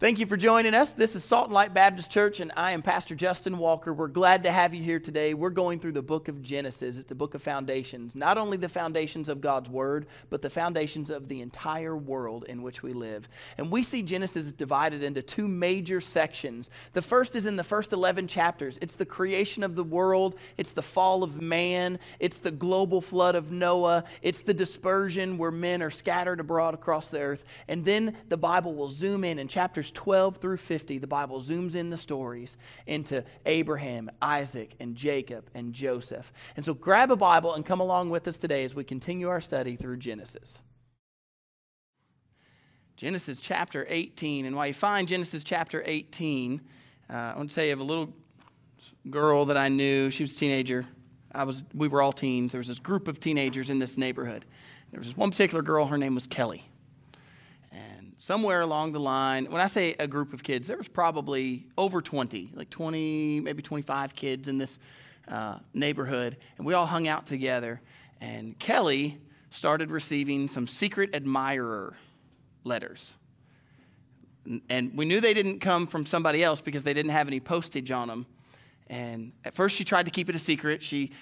Thank you for joining us. This is Salt and Light Baptist Church, and I am Pastor Justin Walker. We're glad to have you here today. We're going through the book of Genesis. It's a book of foundations, not only the foundations of God's Word, but the foundations of the entire world in which we live. And we see Genesis divided into two major sections. The first is in the first 11 chapters it's the creation of the world, it's the fall of man, it's the global flood of Noah, it's the dispersion where men are scattered abroad across the earth. And then the Bible will zoom in in chapters chapters 12 through 50, the Bible zooms in the stories into Abraham, Isaac, and Jacob, and Joseph. And so grab a Bible and come along with us today as we continue our study through Genesis. Genesis chapter 18. And while you find Genesis chapter 18, uh, I want to tell you of a little girl that I knew. She was a teenager. I was, we were all teens. There was this group of teenagers in this neighborhood. There was this one particular girl, her name was Kelly somewhere along the line, when I say a group of kids, there was probably over 20, like 20, maybe 25 kids in this uh, neighborhood, and we all hung out together. And Kelly started receiving some secret admirer letters. And we knew they didn't come from somebody else because they didn't have any postage on them. And at first, she tried to keep it a secret. She,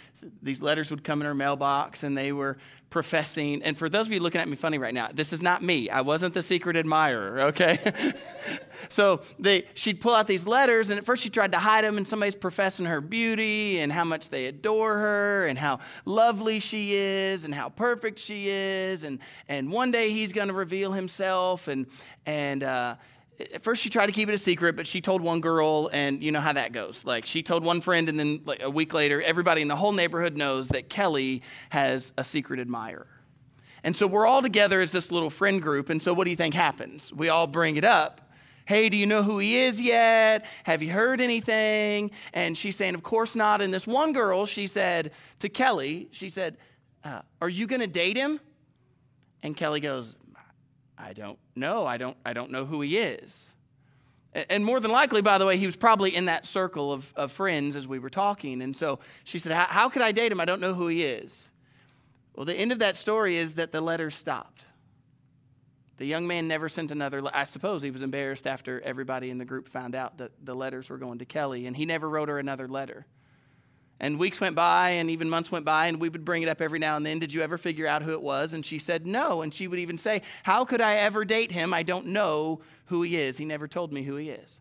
these letters would come in her mailbox, and they were professing. And for those of you looking at me funny right now, this is not me. I wasn't the secret admirer, okay? so they, she'd pull out these letters, and at first she tried to hide them, and somebody's professing her beauty and how much they adore her, and how lovely she is, and how perfect she is, and and one day he's going to reveal himself, and and. Uh, at first she tried to keep it a secret, but she told one girl, and you know how that goes. Like she told one friend, and then like a week later, everybody in the whole neighborhood knows that Kelly has a secret admirer. And so we're all together as this little friend group. And so what do you think happens? We all bring it up. Hey, do you know who he is yet? Have you heard anything? And she's saying, Of course not. And this one girl, she said to Kelly, she said, uh, Are you going to date him? And Kelly goes, I don't know. I don't, I don't know who he is. And more than likely, by the way, he was probably in that circle of, of friends as we were talking. And so she said, How could I date him? I don't know who he is. Well, the end of that story is that the letters stopped. The young man never sent another. I suppose he was embarrassed after everybody in the group found out that the letters were going to Kelly, and he never wrote her another letter. And weeks went by, and even months went by, and we would bring it up every now and then. Did you ever figure out who it was? And she said, No. And she would even say, How could I ever date him? I don't know who he is. He never told me who he is.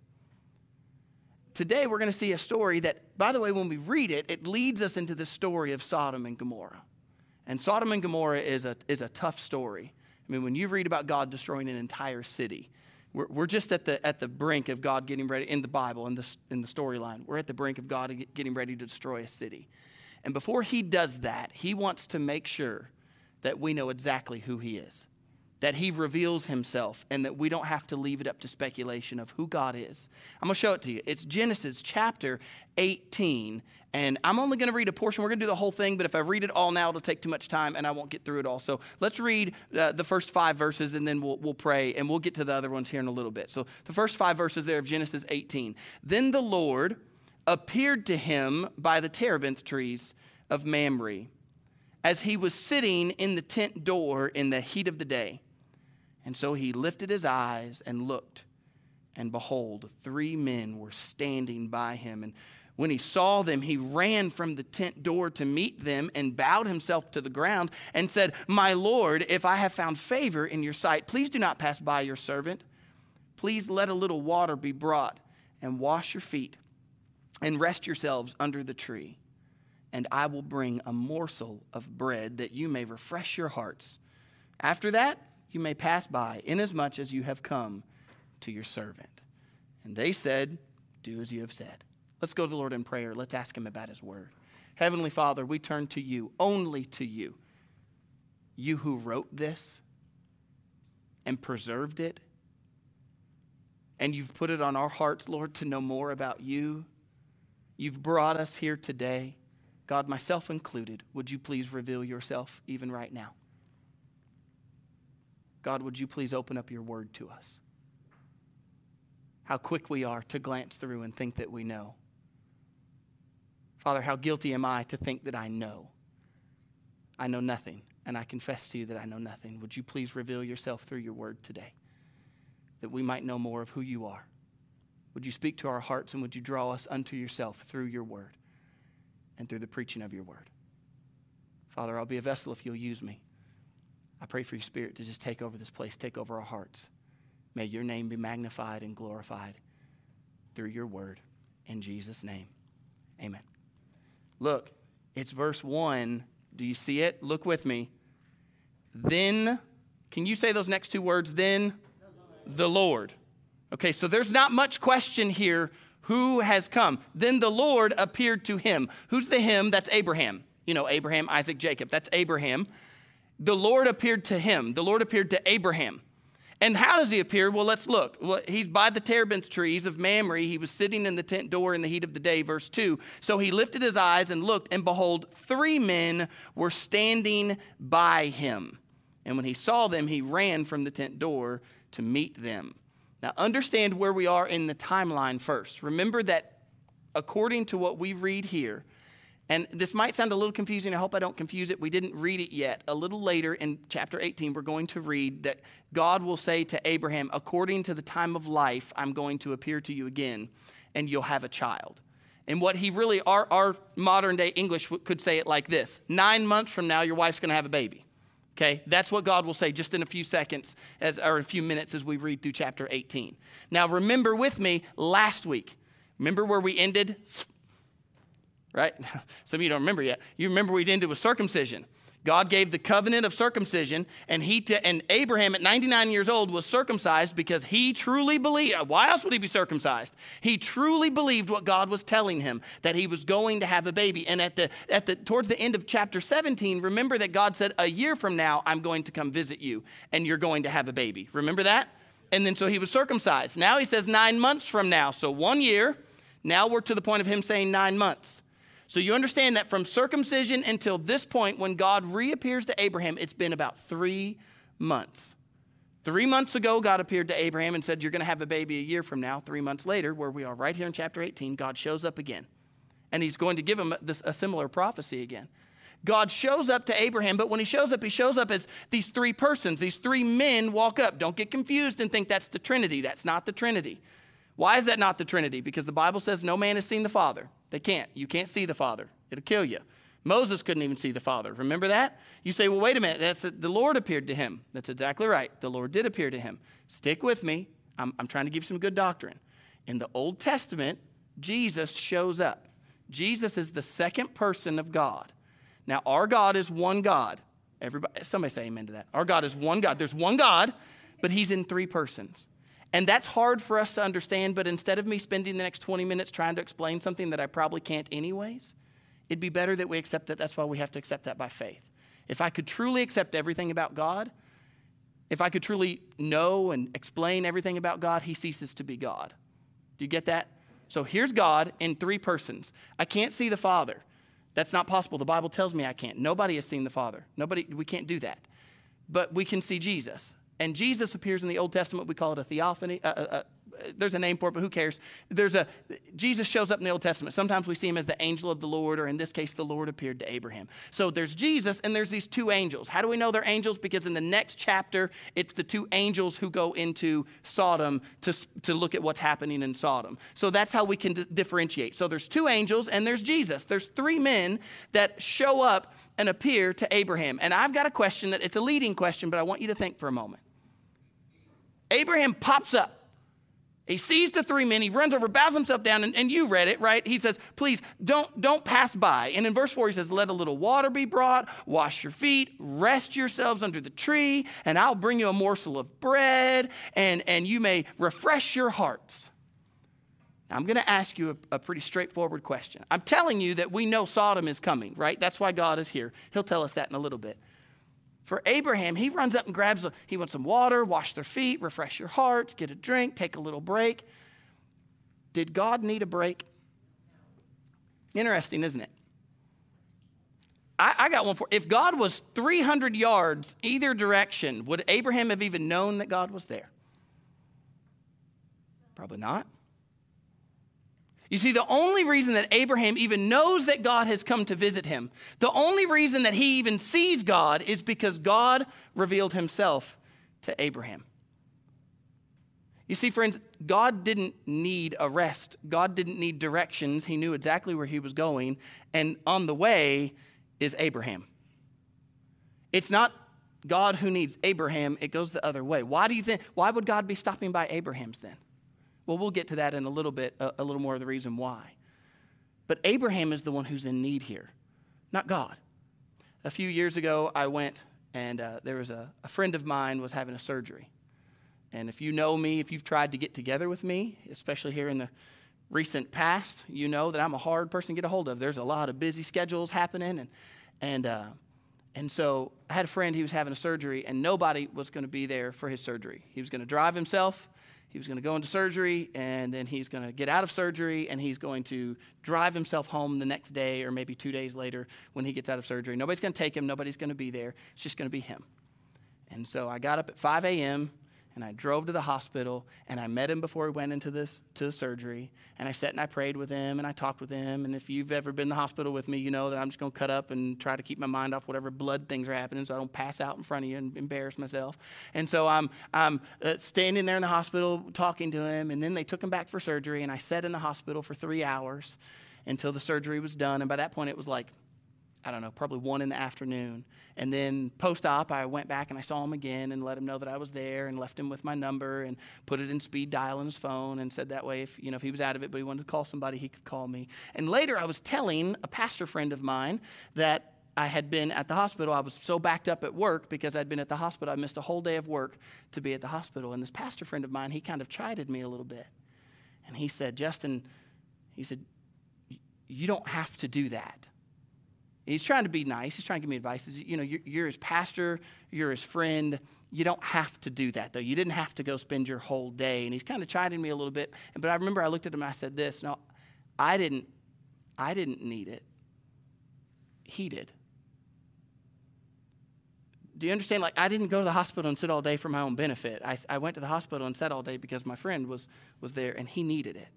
Today, we're going to see a story that, by the way, when we read it, it leads us into the story of Sodom and Gomorrah. And Sodom and Gomorrah is a, is a tough story. I mean, when you read about God destroying an entire city, we're, we're just at the, at the brink of God getting ready, in the Bible, in the, in the storyline, we're at the brink of God getting ready to destroy a city. And before he does that, he wants to make sure that we know exactly who he is that he reveals himself and that we don't have to leave it up to speculation of who God is. I'm going to show it to you. It's Genesis chapter 18, and I'm only going to read a portion. We're going to do the whole thing, but if I read it all now, it'll take too much time and I won't get through it all. So let's read uh, the first five verses and then we'll, we'll pray, and we'll get to the other ones here in a little bit. So the first five verses there of Genesis 18. Then the Lord appeared to him by the terebinth trees of Mamre as he was sitting in the tent door in the heat of the day. And so he lifted his eyes and looked, and behold, three men were standing by him. And when he saw them, he ran from the tent door to meet them and bowed himself to the ground and said, My Lord, if I have found favor in your sight, please do not pass by your servant. Please let a little water be brought and wash your feet and rest yourselves under the tree. And I will bring a morsel of bread that you may refresh your hearts. After that, you may pass by, inasmuch as you have come to your servant. And they said, Do as you have said. Let's go to the Lord in prayer. Let's ask him about his word. Heavenly Father, we turn to you, only to you. You who wrote this and preserved it, and you've put it on our hearts, Lord, to know more about you. You've brought us here today. God, myself included, would you please reveal yourself even right now? God, would you please open up your word to us? How quick we are to glance through and think that we know. Father, how guilty am I to think that I know? I know nothing, and I confess to you that I know nothing. Would you please reveal yourself through your word today? that we might know more of who you are. Would you speak to our hearts and would you draw us unto yourself through your word and through the preaching of your word? Father, I'll be a vessel if you'll use me. I pray for your spirit to just take over this place, take over our hearts. May your name be magnified and glorified through your word. In Jesus' name, amen. Look, it's verse 1. Do you see it? Look with me. Then, can you say those next two words? Then the Lord. Okay, so there's not much question here who has come. Then the Lord appeared to him. Who's the him? That's Abraham. You know, Abraham, Isaac, Jacob. That's Abraham. The Lord appeared to him. The Lord appeared to Abraham. And how does he appear? Well, let's look. Well, he's by the terebinth trees of Mamre. He was sitting in the tent door in the heat of the day, verse 2. So he lifted his eyes and looked, and behold, three men were standing by him. And when he saw them, he ran from the tent door to meet them. Now, understand where we are in the timeline first. Remember that according to what we read here, and this might sound a little confusing. I hope I don't confuse it. We didn't read it yet. A little later in chapter 18, we're going to read that God will say to Abraham, According to the time of life, I'm going to appear to you again, and you'll have a child. And what he really, our, our modern day English could say it like this Nine months from now, your wife's going to have a baby. Okay, that's what God will say just in a few seconds, as, or a few minutes as we read through chapter 18. Now, remember with me last week. Remember where we ended? Right? Some of you don't remember yet. You remember we ended with circumcision. God gave the covenant of circumcision, and he t- and Abraham at 99 years old was circumcised because he truly believed. Uh, why else would he be circumcised? He truly believed what God was telling him that he was going to have a baby. And at the at the towards the end of chapter 17, remember that God said, "A year from now, I'm going to come visit you, and you're going to have a baby." Remember that? And then so he was circumcised. Now he says nine months from now, so one year. Now we're to the point of him saying nine months. So you understand that from circumcision until this point, when God reappears to Abraham, it's been about three months. Three months ago, God appeared to Abraham and said, You're going to have a baby a year from now. Three months later, where we are right here in chapter 18, God shows up again. And he's going to give him this, a similar prophecy again. God shows up to Abraham, but when he shows up, he shows up as these three persons. These three men walk up. Don't get confused and think that's the Trinity. That's not the Trinity. Why is that not the Trinity? Because the Bible says no man has seen the Father. They can't. You can't see the Father, it'll kill you. Moses couldn't even see the Father. Remember that? You say, well, wait a minute. That's the Lord appeared to him. That's exactly right. The Lord did appear to him. Stick with me. I'm, I'm trying to give some good doctrine. In the Old Testament, Jesus shows up. Jesus is the second person of God. Now, our God is one God. Everybody, somebody say amen to that. Our God is one God. There's one God, but he's in three persons. And that's hard for us to understand, but instead of me spending the next 20 minutes trying to explain something that I probably can't anyways, it'd be better that we accept that. That's why we have to accept that by faith. If I could truly accept everything about God, if I could truly know and explain everything about God, he ceases to be God. Do you get that? So here's God in three persons. I can't see the Father. That's not possible. The Bible tells me I can't. Nobody has seen the Father. Nobody, we can't do that. But we can see Jesus. And Jesus appears in the Old Testament. We call it a theophany. Uh, uh, uh, there's a name for it, but who cares? There's a Jesus shows up in the Old Testament. Sometimes we see him as the angel of the Lord, or in this case, the Lord appeared to Abraham. So there's Jesus, and there's these two angels. How do we know they're angels? Because in the next chapter, it's the two angels who go into Sodom to, to look at what's happening in Sodom. So that's how we can d- differentiate. So there's two angels, and there's Jesus. There's three men that show up and appear to Abraham. And I've got a question that it's a leading question, but I want you to think for a moment. Abraham pops up. He sees the three men, he runs over, bows himself down, and, and, you read it, right? He says, Please don't, don't pass by. And in verse 4, he says, Let a little water be brought, wash your feet, rest yourselves under the tree, and I'll bring you a morsel of bread, and, and you may refresh your hearts. Now, I'm going to ask you a, a pretty straightforward question. I'm telling you that we know Sodom is coming, right? That's why God is here. He'll tell us that in a little bit. For Abraham, he runs up and grabs, a, he wants some water, wash their feet, refresh your hearts, get a drink, take a little break. Did God need a break? Interesting, isn't it? I, I, got one for if God was 300 yards either direction, would Abraham have even known that God was there? Probably not. You see, the only reason that Abraham even knows that God has come to visit him, the only reason that he even sees God is because God revealed himself to Abraham. You see, friends, God didn't need a rest. God didn't need directions. He knew exactly where he was going. And on the way is Abraham. It's not God who needs Abraham, it goes the other way. Why do you think, why would God be stopping by Abraham's then? Well, we'll get to that in a little bit, a, a little more of the reason why. But Abraham is the one who's in need here, not God. A few years ago, I went and uh, there was a, a friend of mine was having a surgery. And if you know me, if you've tried to get together with me, especially here in the recent past, you know that I'm a hard person to get a hold of. There's a lot of busy schedules happening, and and uh, and so I had a friend, he was having a surgery, and nobody was going to be there for his surgery. He was going to drive himself, he was going to go into surgery, and then he's going to get out of surgery, and he's going to drive himself home the next day or maybe two days later when he gets out of surgery. Nobody's going to take him, nobody's going to be there. It's just going to be him. And so I got up at 5 a.m and I drove to the hospital and I met him before he went into this to surgery and I sat and I prayed with him and I talked with him and if you've ever been in the hospital with me you know that I'm just going to cut up and try to keep my mind off whatever blood things are happening so I don't pass out in front of you and embarrass myself. And so I'm I'm uh, standing there in the hospital talking to him and then they took him back for surgery and I sat in the hospital for 3 hours until the surgery was done and by that point it was like I don't know, probably one in the afternoon. And then post op, I went back and I saw him again and let him know that I was there and left him with my number and put it in speed dial on his phone and said that way if you know if he was out of it but he wanted to call somebody, he could call me. And later I was telling a pastor friend of mine that I had been at the hospital. I was so backed up at work because I'd been at the hospital. I missed a whole day of work to be at the hospital. And this pastor friend of mine, he kind of chided me a little bit. And he said, Justin, he said, you don't have to do that. He's trying to be nice. He's trying to give me advice. He's, you know, you're, you're his pastor, you're his friend. You don't have to do that, though. You didn't have to go spend your whole day. And he's kind of chiding me a little bit. But I remember I looked at him and I said this No, I didn't, I didn't need it. He did. Do you understand? Like, I didn't go to the hospital and sit all day for my own benefit. I, I went to the hospital and sat all day because my friend was, was there and he needed it.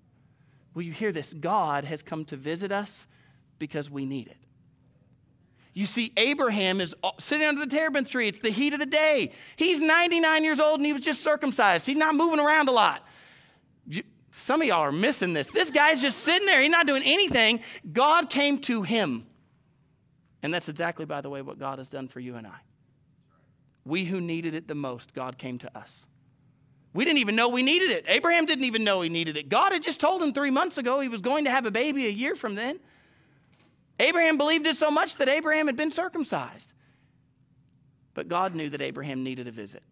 Will you hear this? God has come to visit us because we need it. You see, Abraham is sitting under the terebinth tree. It's the heat of the day. He's 99 years old and he was just circumcised. He's not moving around a lot. Some of y'all are missing this. This guy's just sitting there. He's not doing anything. God came to him. And that's exactly, by the way, what God has done for you and I. We who needed it the most, God came to us. We didn't even know we needed it. Abraham didn't even know he needed it. God had just told him three months ago he was going to have a baby a year from then. Abraham believed it so much that Abraham had been circumcised. But God knew that Abraham needed a visit.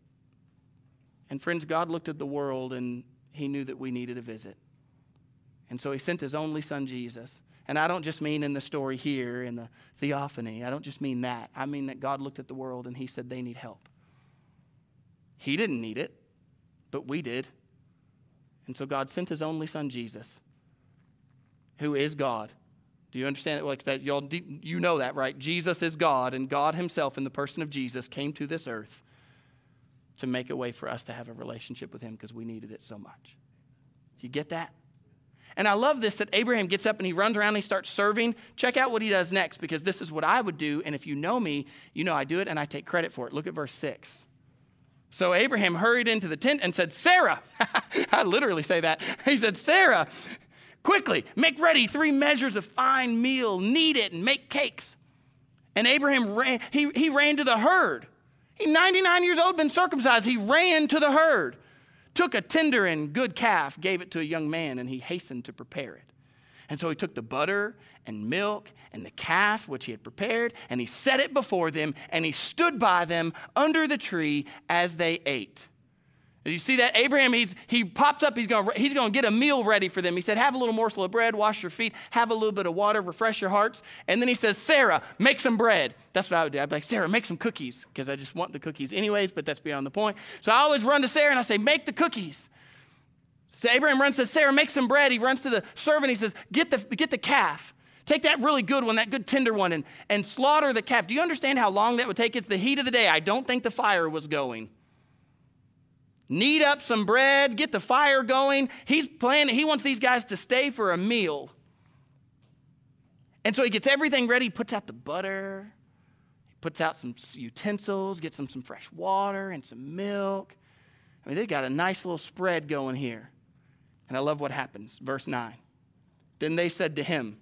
And friends, God looked at the world and he knew that we needed a visit. And so he sent his only son, Jesus. And I don't just mean in the story here in the theophany. I don't just mean that. I mean that God looked at the world and he said they need help. He didn't need it, but we did. And so God sent his only son, Jesus, who is God do you understand it like that? Y'all, you know that, right? Jesus is God, and God Himself, in the person of Jesus, came to this earth to make a way for us to have a relationship with Him because we needed it so much. You get that? And I love this that Abraham gets up and he runs around and he starts serving. Check out what he does next because this is what I would do. And if you know me, you know I do it and I take credit for it. Look at verse 6. So Abraham hurried into the tent and said, Sarah, I literally say that. He said, Sarah, Quickly, make ready three measures of fine meal, knead it, and make cakes. And Abraham ran, he, he ran to the herd. He 99 years old, been circumcised. He ran to the herd, took a tender and good calf, gave it to a young man, and he hastened to prepare it. And so he took the butter and milk and the calf which he had prepared, and he set it before them, and he stood by them under the tree as they ate. You see that? Abraham, he's, he pops up, he's going he's to get a meal ready for them. He said, Have a little morsel of bread, wash your feet, have a little bit of water, refresh your hearts. And then he says, Sarah, make some bread. That's what I would do. I'd be like, Sarah, make some cookies, because I just want the cookies anyways, but that's beyond the point. So I always run to Sarah and I say, Make the cookies. So Abraham runs to Sarah, make some bread. He runs to the servant, he says, Get the, get the calf. Take that really good one, that good tender one, and, and slaughter the calf. Do you understand how long that would take? It's the heat of the day. I don't think the fire was going knead up some bread, get the fire going. He's planning, he wants these guys to stay for a meal. And so he gets everything ready, puts out the butter, puts out some utensils, gets them some fresh water and some milk. I mean, they've got a nice little spread going here. And I love what happens. Verse 9. Then they said to him,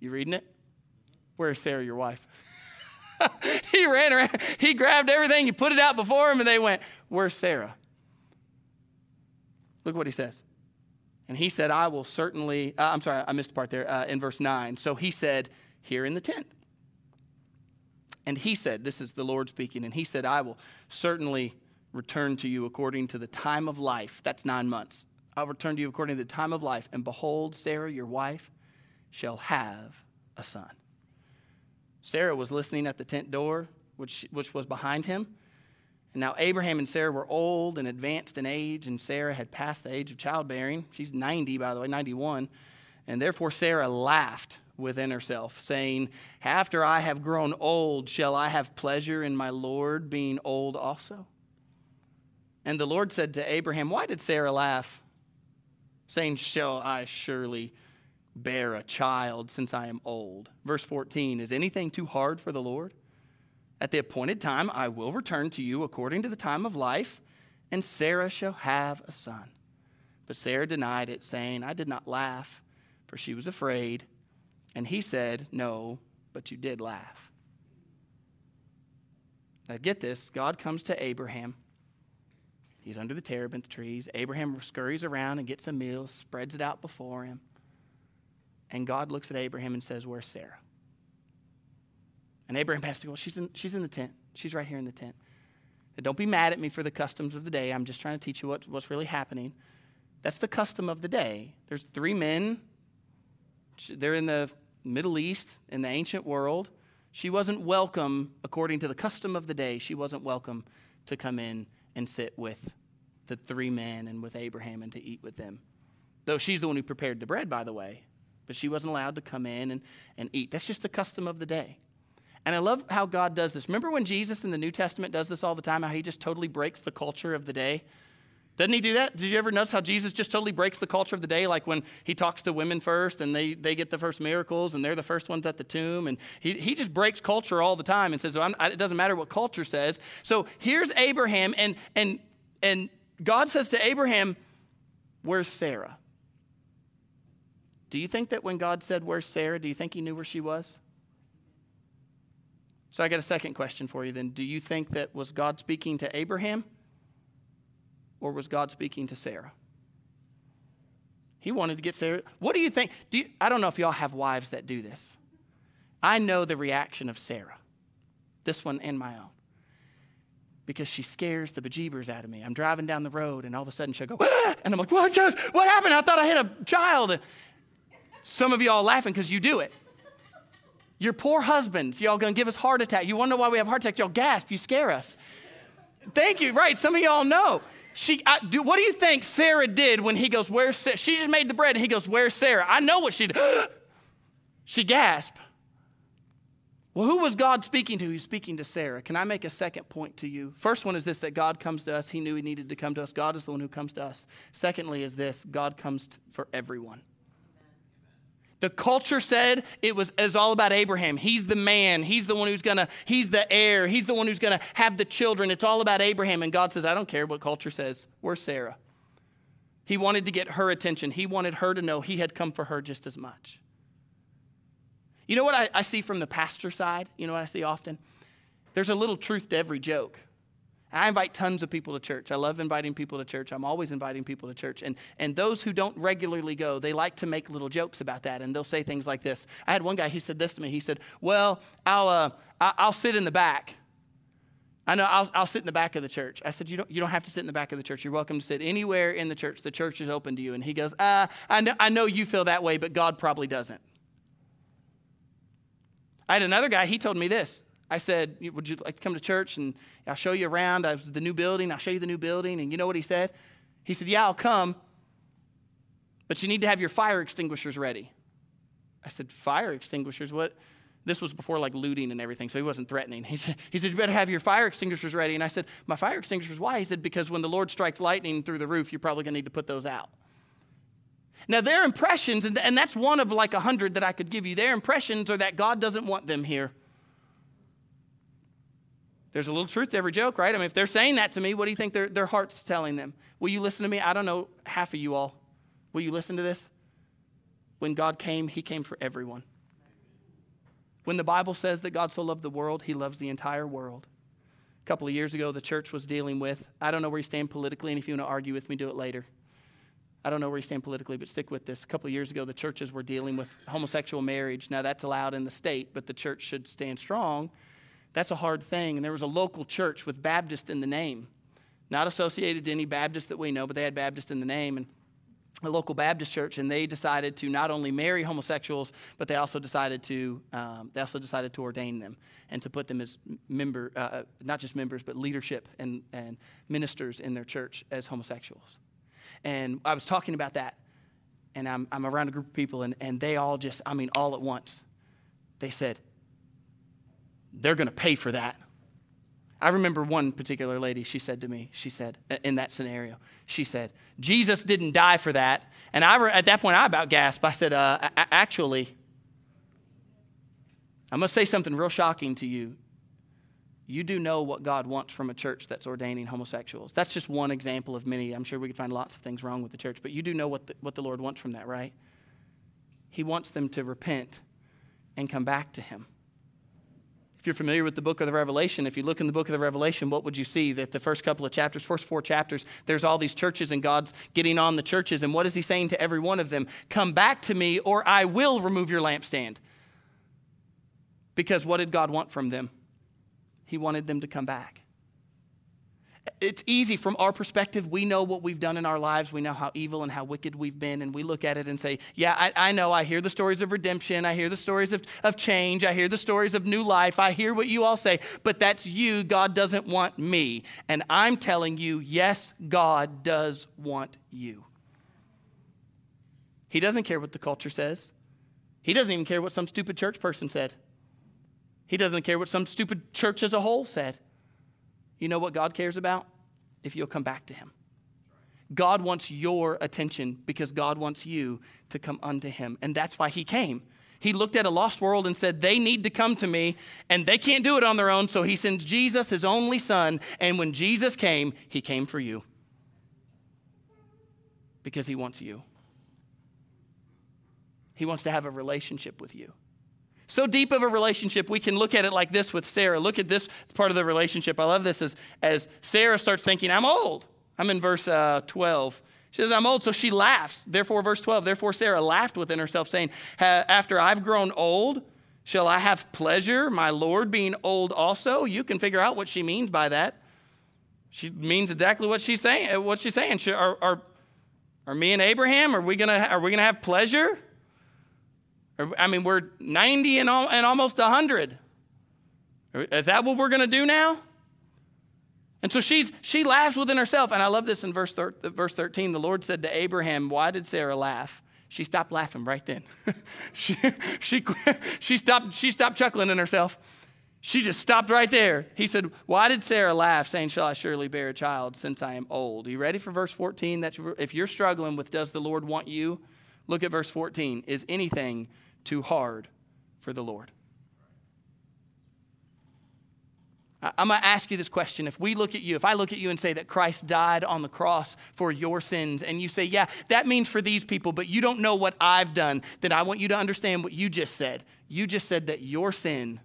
You reading it? Where's Sarah, your wife? he ran around, he grabbed everything, he put it out before him, and they went, Where's Sarah? Look what he says. And he said, I will certainly, uh, I'm sorry, I missed a part there uh, in verse 9. So he said, Here in the tent. And he said, This is the Lord speaking, and he said, I will certainly return to you according to the time of life. That's nine months. I'll return to you according to the time of life. And behold, Sarah, your wife, shall have a son. Sarah was listening at the tent door, which, which was behind him. And now Abraham and Sarah were old and advanced in age, and Sarah had passed the age of childbearing. She's 90, by the way, 91. And therefore Sarah laughed within herself, saying, After I have grown old, shall I have pleasure in my Lord being old also? And the Lord said to Abraham, Why did Sarah laugh? Saying, Shall I surely bear a child since I am old? Verse 14 Is anything too hard for the Lord? At the appointed time, I will return to you according to the time of life, and Sarah shall have a son. But Sarah denied it, saying, I did not laugh, for she was afraid. And he said, No, but you did laugh. Now get this God comes to Abraham. He's under the terebinth trees. Abraham scurries around and gets a meal, spreads it out before him. And God looks at Abraham and says, Where's Sarah? And Abraham has to go, she's in, she's in the tent. She's right here in the tent. And don't be mad at me for the customs of the day. I'm just trying to teach you what, what's really happening. That's the custom of the day. There's three men. They're in the Middle East, in the ancient world. She wasn't welcome, according to the custom of the day, she wasn't welcome to come in and sit with the three men and with Abraham and to eat with them. Though she's the one who prepared the bread, by the way. But she wasn't allowed to come in and, and eat. That's just the custom of the day. And I love how God does this. Remember when Jesus in the New Testament does this all the time, how he just totally breaks the culture of the day? Doesn't he do that? Did you ever notice how Jesus just totally breaks the culture of the day? Like when he talks to women first and they, they get the first miracles and they're the first ones at the tomb. And he, he just breaks culture all the time and says, well, it doesn't matter what culture says. So here's Abraham, and, and, and God says to Abraham, Where's Sarah? Do you think that when God said, Where's Sarah, do you think he knew where she was? So I got a second question for you then. Do you think that was God speaking to Abraham or was God speaking to Sarah? He wanted to get Sarah. What do you think? Do you, I don't know if y'all have wives that do this. I know the reaction of Sarah, this one and my own, because she scares the bejeebers out of me. I'm driving down the road and all of a sudden she'll go, ah! and I'm like, what, what happened? I thought I had a child. Some of y'all laughing because you do it. Your poor husbands, y'all gonna give us heart attack. You wanna why we have heart attacks? Y'all gasp, you scare us. Thank you. Right, some of y'all know. She, I, do, what do you think Sarah did when he goes, Where's Sarah? She just made the bread and he goes, Where's Sarah? I know what she did. she gasped. Well, who was God speaking to? He was speaking to Sarah. Can I make a second point to you? First one is this that God comes to us. He knew he needed to come to us. God is the one who comes to us. Secondly, is this God comes for everyone. The culture said it was, it was all about Abraham. He's the man. He's the one who's going to, he's the heir. He's the one who's going to have the children. It's all about Abraham. And God says, I don't care what culture says. Where's Sarah? He wanted to get her attention. He wanted her to know he had come for her just as much. You know what I, I see from the pastor side? You know what I see often? There's a little truth to every joke. I invite tons of people to church. I love inviting people to church. I'm always inviting people to church. And, and those who don't regularly go, they like to make little jokes about that. And they'll say things like this. I had one guy, he said this to me. He said, Well, I'll, uh, I'll sit in the back. I know, I'll, I'll sit in the back of the church. I said, you don't, you don't have to sit in the back of the church. You're welcome to sit anywhere in the church. The church is open to you. And he goes, uh, I, know, I know you feel that way, but God probably doesn't. I had another guy, he told me this. I said, Would you like to come to church and I'll show you around the new building? I'll show you the new building. And you know what he said? He said, Yeah, I'll come, but you need to have your fire extinguishers ready. I said, Fire extinguishers? What? This was before like looting and everything, so he wasn't threatening. He said, he said, You better have your fire extinguishers ready. And I said, My fire extinguishers, why? He said, Because when the Lord strikes lightning through the roof, you're probably going to need to put those out. Now, their impressions, and that's one of like a hundred that I could give you, their impressions are that God doesn't want them here. There's a little truth to every joke, right? I mean, if they're saying that to me, what do you think their, their heart's telling them? Will you listen to me? I don't know half of you all. Will you listen to this? When God came, He came for everyone. When the Bible says that God so loved the world, He loves the entire world. A couple of years ago, the church was dealing with, I don't know where you stand politically, and if you want to argue with me, do it later. I don't know where you stand politically, but stick with this. A couple of years ago, the churches were dealing with homosexual marriage. Now, that's allowed in the state, but the church should stand strong. That's a hard thing. And there was a local church with Baptist in the name, not associated to any Baptist that we know, but they had Baptist in the name. And a local Baptist church, and they decided to not only marry homosexuals, but they also decided to um, they also decided to ordain them and to put them as member, uh, uh not just members, but leadership and, and ministers in their church as homosexuals. And I was talking about that, and I'm, I'm around a group of people, and, and they all just, I mean, all at once, they said, they're going to pay for that. I remember one particular lady, she said to me, she said, in that scenario, she said, Jesus didn't die for that. And I, at that point, I about gasped. I said, uh, actually, I must say something real shocking to you. You do know what God wants from a church that's ordaining homosexuals. That's just one example of many. I'm sure we could find lots of things wrong with the church, but you do know what the, what the Lord wants from that, right? He wants them to repent and come back to Him. If you're familiar with the book of the Revelation, if you look in the book of the Revelation, what would you see? That the first couple of chapters, first four chapters, there's all these churches, and God's getting on the churches. And what is He saying to every one of them? Come back to me, or I will remove your lampstand. Because what did God want from them? He wanted them to come back it's easy from our perspective. We know what we've done in our lives. We know how evil and how wicked we've been. And we look at it and say, Yeah, I, I, know. I hear the stories of redemption. I hear the stories of, of change. I hear the stories of new life. I hear what you all say. But that's you. God doesn't want me. And I'm telling you, yes, God does want you. He doesn't care what the culture says, He doesn't even care what some stupid church person said. He doesn't care what some stupid church as a whole said. You know what God cares about? If you'll come back to Him. God wants your attention because God wants you to come unto Him. And that's why He came. He looked at a lost world and said, They need to come to me, and they can't do it on their own. So He sends Jesus, His only Son. And when Jesus came, He came for you because He wants you. He wants to have a relationship with you so deep of a relationship, we can look at it like this with Sarah. Look at this part of the relationship. I love this as, as Sarah starts thinking, I'm old. I'm in verse uh, 12. She says, I'm old, so she laughs. Therefore, verse 12, therefore Sarah laughed within herself, saying, After I've grown old, shall I have pleasure, my Lord being old also? You can figure out what she means by that. She means exactly what she's saying. What she's saying. Are, are, are me and Abraham, are we gonna, are we gonna have pleasure? I mean, we're 90 and, and almost 100. Is that what we're going to do now? And so she's, she laughs within herself. And I love this in verse, thir- verse 13. The Lord said to Abraham, Why did Sarah laugh? She stopped laughing right then. she, she, she, stopped, she stopped chuckling in herself. She just stopped right there. He said, Why did Sarah laugh, saying, Shall I surely bear a child since I am old? Are you ready for verse 14? That's, if you're struggling with, Does the Lord want you? Look at verse 14. Is anything too hard for the Lord? I'm going to ask you this question. If we look at you, if I look at you and say that Christ died on the cross for your sins, and you say, yeah, that means for these people, but you don't know what I've done, then I want you to understand what you just said. You just said that your sin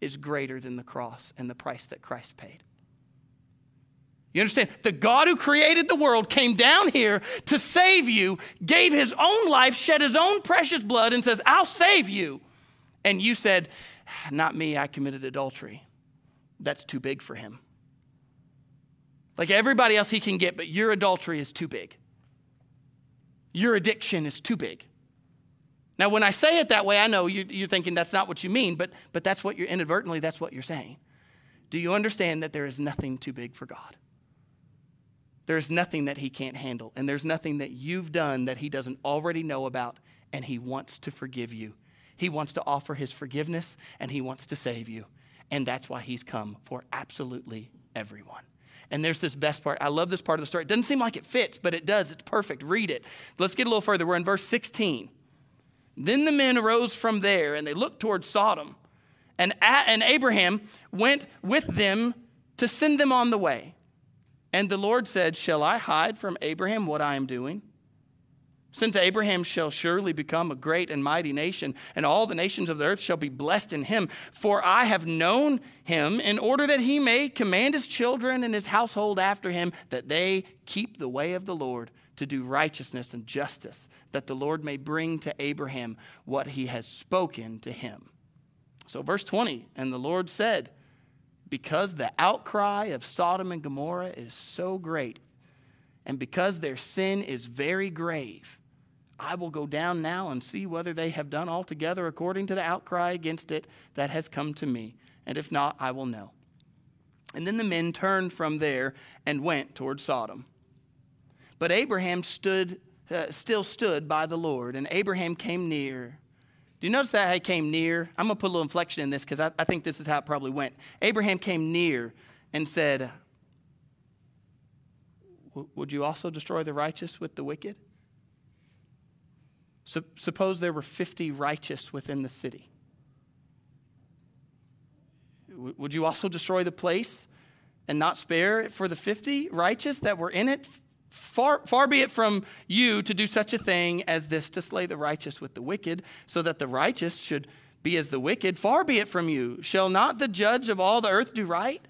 is greater than the cross and the price that Christ paid. You understand? The God who created the world came down here to save you, gave his own life, shed his own precious blood, and says, I'll save you. And you said, Not me, I committed adultery. That's too big for him. Like everybody else he can get, but your adultery is too big. Your addiction is too big. Now, when I say it that way, I know you're thinking that's not what you mean, but, but that's what you're inadvertently, that's what you're saying. Do you understand that there is nothing too big for God? There's nothing that he can't handle, and there's nothing that you've done that he doesn't already know about, and he wants to forgive you. He wants to offer his forgiveness, and he wants to save you. And that's why he's come for absolutely everyone. And there's this best part. I love this part of the story. It doesn't seem like it fits, but it does. It's perfect. Read it. Let's get a little further. We're in verse 16. Then the men arose from there and they looked towards Sodom. And, and Abraham went with them to send them on the way. And the Lord said, Shall I hide from Abraham what I am doing? Since Abraham shall surely become a great and mighty nation, and all the nations of the earth shall be blessed in him. For I have known him in order that he may command his children and his household after him, that they keep the way of the Lord to do righteousness and justice, that the Lord may bring to Abraham what he has spoken to him. So, verse 20, and the Lord said, Because the outcry of Sodom and Gomorrah is so great, and because their sin is very grave, I will go down now and see whether they have done altogether according to the outcry against it that has come to me. And if not, I will know. And then the men turned from there and went toward Sodom. But Abraham stood, uh, still stood by the Lord, and Abraham came near do you notice that I came near? I'm going to put a little inflection in this because I, I think this is how it probably went. Abraham came near and said, Would you also destroy the righteous with the wicked? suppose there were 50 righteous within the city. would you also destroy the place and not spare it for the 50 righteous that were in it? Far, far be it from you to do such a thing as this to slay the righteous with the wicked, so that the righteous should be as the wicked. Far be it from you. Shall not the judge of all the earth do right?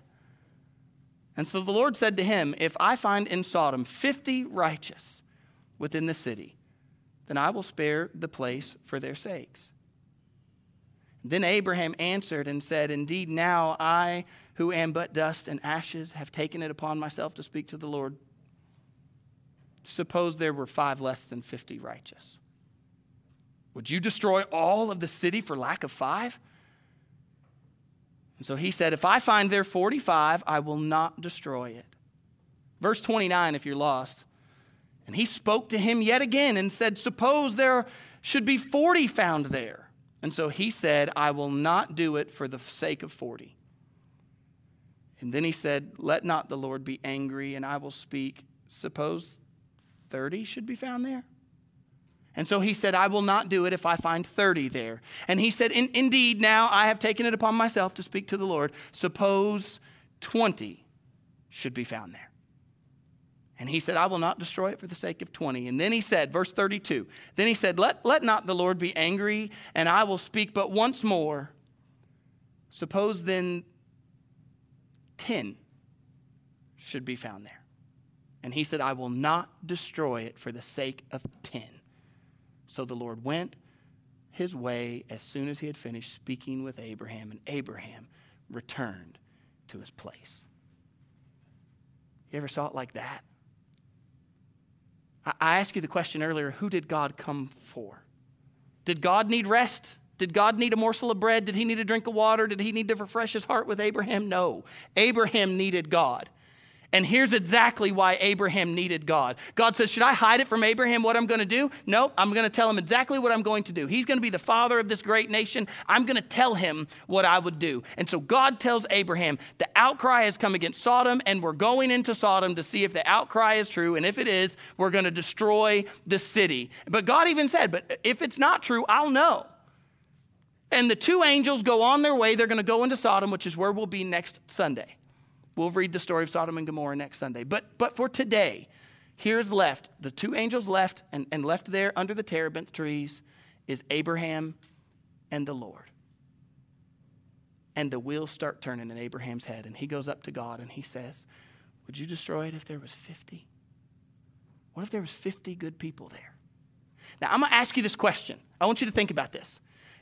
And so the Lord said to him, If I find in Sodom 50 righteous within the city, then I will spare the place for their sakes. Then Abraham answered and said, Indeed, now I, who am but dust and ashes, have taken it upon myself to speak to the Lord Suppose there were five less than 50 righteous. Would you destroy all of the city for lack of five? And so he said, If I find there 45, I will not destroy it. Verse 29, if you're lost. And he spoke to him yet again and said, Suppose there should be 40 found there. And so he said, I will not do it for the sake of 40. And then he said, Let not the Lord be angry, and I will speak. Suppose 30 should be found there. And so he said, I will not do it if I find 30 there. And he said, In, Indeed, now I have taken it upon myself to speak to the Lord. Suppose 20 should be found there. And he said, I will not destroy it for the sake of 20. And then he said, verse 32, then he said, Let, let not the Lord be angry, and I will speak but once more. Suppose then 10 should be found there. And he said, I will not destroy it for the sake of 10. So the Lord went his way as soon as he had finished speaking with Abraham, and Abraham returned to his place. You ever saw it like that? I asked you the question earlier who did God come for? Did God need rest? Did God need a morsel of bread? Did he need a drink of water? Did he need to refresh his heart with Abraham? No. Abraham needed God. And here's exactly why Abraham needed God. God says, Should I hide it from Abraham what I'm going to do? No, I'm going to tell him exactly what I'm going to do. He's going to be the father of this great nation. I'm going to tell him what I would do. And so God tells Abraham, The outcry has come against Sodom, and we're going into Sodom to see if the outcry is true. And if it is, we're going to destroy the city. But God even said, But if it's not true, I'll know. And the two angels go on their way. They're going to go into Sodom, which is where we'll be next Sunday. We'll read the story of Sodom and Gomorrah next Sunday. But, but for today, here's left the two angels left, and, and left there under the terebinth trees is Abraham and the Lord. And the wheels start turning in Abraham's head, and he goes up to God and he says, Would you destroy it if there was 50? What if there was 50 good people there? Now, I'm going to ask you this question. I want you to think about this.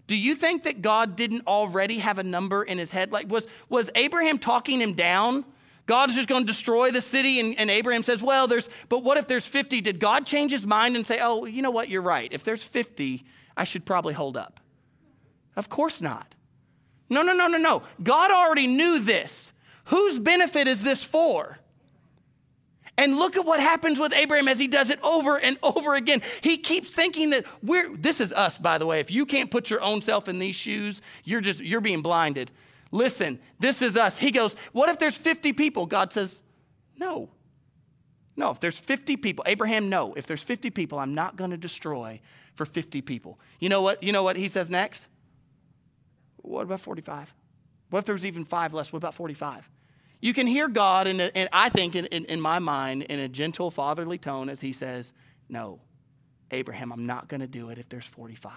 Do you think that God didn't already have a number in his head? Like, was, was Abraham talking him down? God is just going to destroy the city. And, and Abraham says, Well, there's, but what if there's 50? Did God change his mind and say, Oh, you know what? You're right. If there's 50, I should probably hold up? Of course not. No, no, no, no, no. God already knew this. Whose benefit is this for? And look at what happens with Abraham as he does it over and over again. He keeps thinking that we're this is us by the way. If you can't put your own self in these shoes, you're just you're being blinded. Listen, this is us. He goes, "What if there's 50 people?" God says, "No. No, if there's 50 people, Abraham, no. If there's 50 people, I'm not going to destroy for 50 people." You know what? You know what he says next? what about 45? What if there was even five less? What about 45? You can hear God, in, a, in I think, in, in, in my mind, in a gentle, fatherly tone as he says, No, Abraham, I'm not going to do it if there's 45.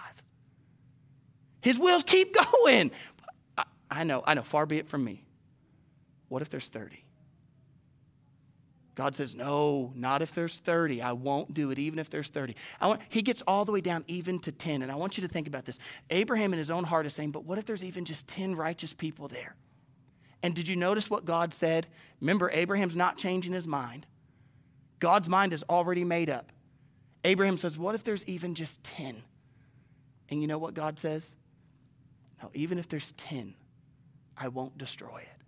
His wheels keep going. I, I know, I know, far be it from me. What if there's 30? God says, No, not if there's 30. I won't do it, even if there's 30. I want, he gets all the way down even to 10. And I want you to think about this. Abraham, in his own heart, is saying, But what if there's even just 10 righteous people there? And did you notice what God said? Remember, Abraham's not changing his mind. God's mind is already made up. Abraham says, What if there's even just 10? And you know what God says? No, even if there's 10, I won't destroy it.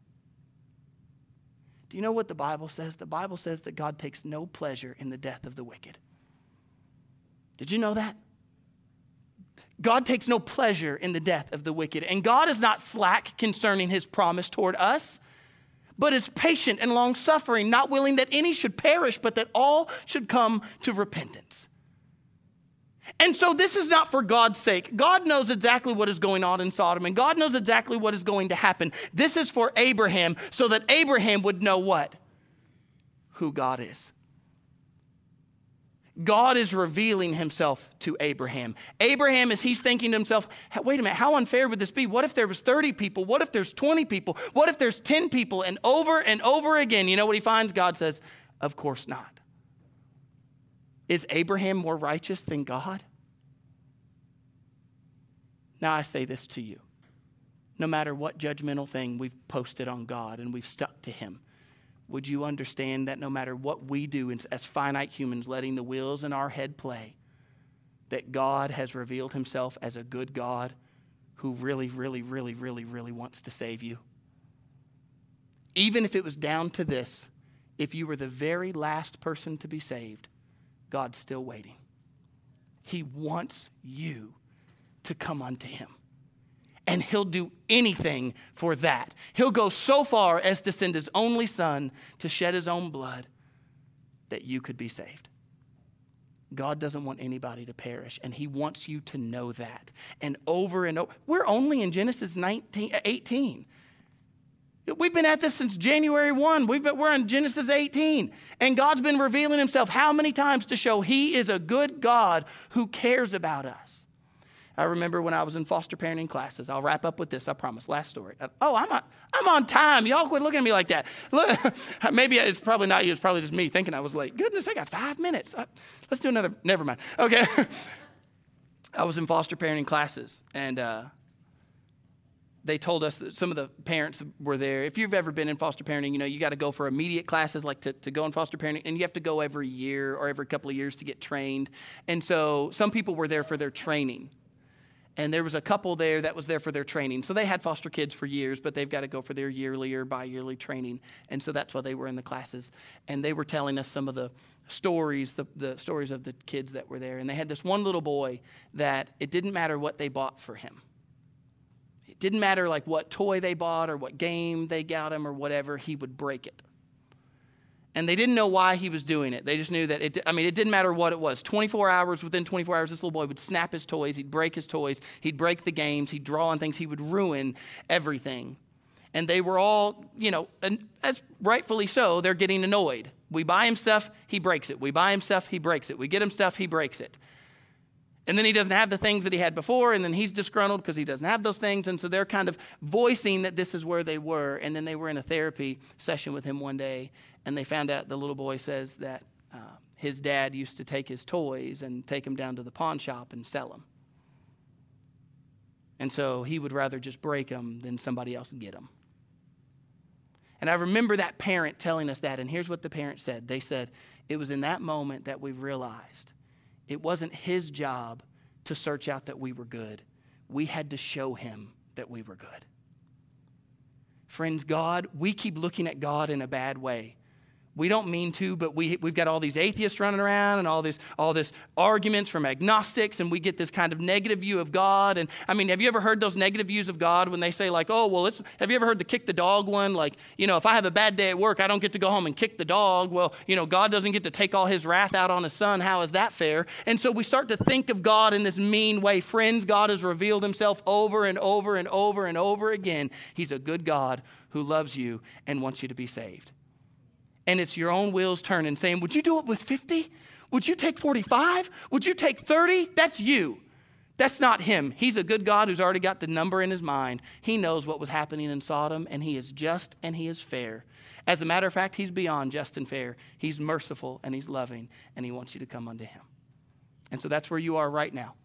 Do you know what the Bible says? The Bible says that God takes no pleasure in the death of the wicked. Did you know that? God takes no pleasure in the death of the wicked. And God is not slack concerning his promise toward us, but is patient and long suffering, not willing that any should perish, but that all should come to repentance. And so this is not for God's sake. God knows exactly what is going on in Sodom, and God knows exactly what is going to happen. This is for Abraham, so that Abraham would know what? Who God is. God is revealing himself to Abraham. Abraham, as he's thinking to himself, wait a minute, how unfair would this be? What if there was 30 people? What if there's 20 people? What if there's 10 people? And over and over again, you know what he finds? God says, of course not. Is Abraham more righteous than God? Now I say this to you. No matter what judgmental thing we've posted on God and we've stuck to him, would you understand that no matter what we do as finite humans, letting the wheels in our head play, that God has revealed himself as a good God who really, really, really, really, really wants to save you? Even if it was down to this, if you were the very last person to be saved, God's still waiting. He wants you to come unto him. And he'll do anything for that. He'll go so far as to send his only son to shed his own blood that you could be saved. God doesn't want anybody to perish, and He wants you to know that. And over and over, we're only in Genesis 19, 18. We've been at this since January 1. We've been, we're in Genesis 18. And God's been revealing Himself how many times to show He is a good God who cares about us. I remember when I was in foster parenting classes. I'll wrap up with this, I promise. Last story. Uh, oh, I'm on, I'm on time. Y'all quit looking at me like that. Look, maybe it's probably not you. It's probably just me thinking I was late. Goodness, I got five minutes. Uh, let's do another. Never mind. Okay. I was in foster parenting classes, and uh, they told us that some of the parents were there. If you've ever been in foster parenting, you know, you got to go for immediate classes, like to, to go in foster parenting, and you have to go every year or every couple of years to get trained. And so some people were there for their training and there was a couple there that was there for their training. So they had foster kids for years, but they've got to go for their yearly or bi yearly training. And so that's why they were in the classes. And they were telling us some of the stories, the, the stories of the kids that were there. And they had this one little boy that it didn't matter what they bought for him. It didn't matter like what toy they bought or what game they got him or whatever, he would break it and they didn't know why he was doing it. They just knew that it, I mean, it didn't matter what it was. 24 hours, within 24 hours, this little boy would snap his toys, he'd break his toys, he'd break the games, he'd draw on things, he would ruin everything. And they were all, you know, and as rightfully so, they're getting annoyed. We buy him stuff, he breaks it. We buy him stuff, he breaks it. We get him stuff, he breaks it. And then he doesn't have the things that he had before, and then he's disgruntled because he doesn't have those things. And so they're kind of voicing that this is where they were. And then they were in a therapy session with him one day, and they found out the little boy says that uh, his dad used to take his toys and take them down to the pawn shop and sell them. And so he would rather just break them than somebody else get them. And I remember that parent telling us that. And here's what the parent said they said, It was in that moment that we realized it wasn't his job to search out that we were good, we had to show him that we were good. Friends, God, we keep looking at God in a bad way we don't mean to, but we, we've got all these atheists running around and all this, all this arguments from agnostics, and we get this kind of negative view of God. And I mean, have you ever heard those negative views of God when they say, like, oh, well, it's, have you ever heard the kick the dog one? Like, you know, if I have a bad day at work, I don't get to go home and kick the dog. Well, you know, God doesn't get to take all his wrath out on his son. How is that fair? And so we start to think of God in this mean way. Friends, God has revealed himself over and over and over and over again. He's a good God who loves you and wants you to be saved and it's your own wheels turning, saying, Would you do it with 50? Would you take 45? Would you take 30? That's you. That's not him. He's a good God who's already got the number in his mind. He knows what was happening in Sodom, and he is just and he is fair. As a matter of fact, he's beyond just and fair. He's merciful and he's loving, and he wants you to come unto him. And so that's where you are right now.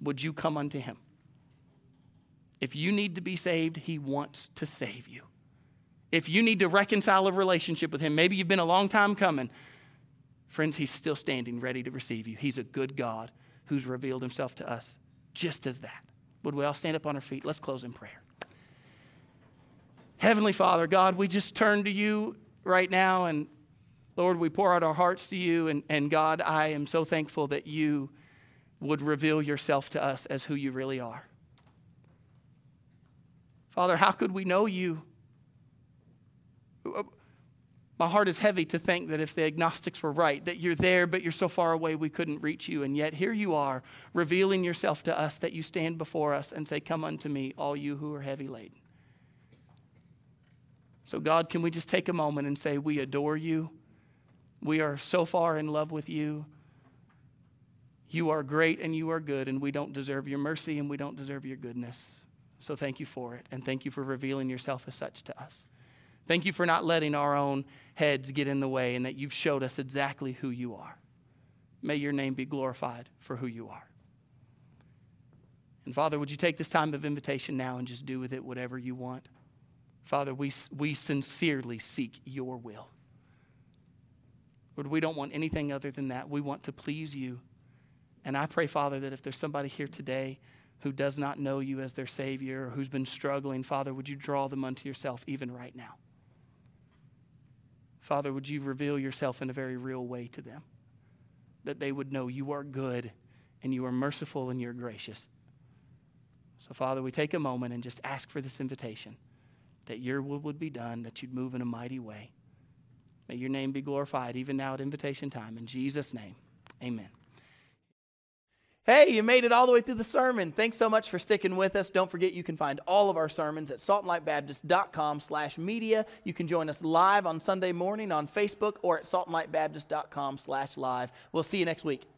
Would you come unto him? If you need to be saved, he wants to save you if you need to reconcile a relationship with Him, maybe you've been a long time coming, friends, He's still standing ready to receive you. He's a good God who's revealed Himself to us just as that. Would we all stand up on our feet? Let's close in prayer. Heavenly Father, God, we just turn to you right now, and Lord, we pour out our hearts to you. And, and God, I am so thankful that you would reveal yourself to us as who you really are. Father, how could we know you my heart is heavy to think that if the agnostics were right, that you're there, but you're so far away we couldn't reach you. And yet here you are, revealing yourself to us that you stand before us and say, Come unto me, all you who are heavy laden. So, God, can we just take a moment and say, We adore you? We are so far in love with you. You are great and you are good, and we don't deserve your mercy and we don't deserve your goodness. So, thank you for it, and thank you for revealing yourself as such to us. Thank you for not letting our own heads get in the way and that you've showed us exactly who you are. May your name be glorified for who you are. And Father, would you take this time of invitation now and just do with it whatever you want? Father, we, we sincerely seek your will. Lord, we don't want anything other than that. We want to please you. And I pray, Father, that if there's somebody here today who does not know you as their Savior or who's been struggling, Father, would you draw them unto yourself even right now? Father, would you reveal yourself in a very real way to them? That they would know you are good and you are merciful and you're gracious. So, Father, we take a moment and just ask for this invitation that your will would be done, that you'd move in a mighty way. May your name be glorified even now at invitation time. In Jesus' name, amen. Hey, you made it all the way through the sermon. Thanks so much for sticking with us. Don't forget you can find all of our sermons at saltandlightbaptist.com slash media. You can join us live on Sunday morning on Facebook or at saltandlightbaptist.com slash live. We'll see you next week.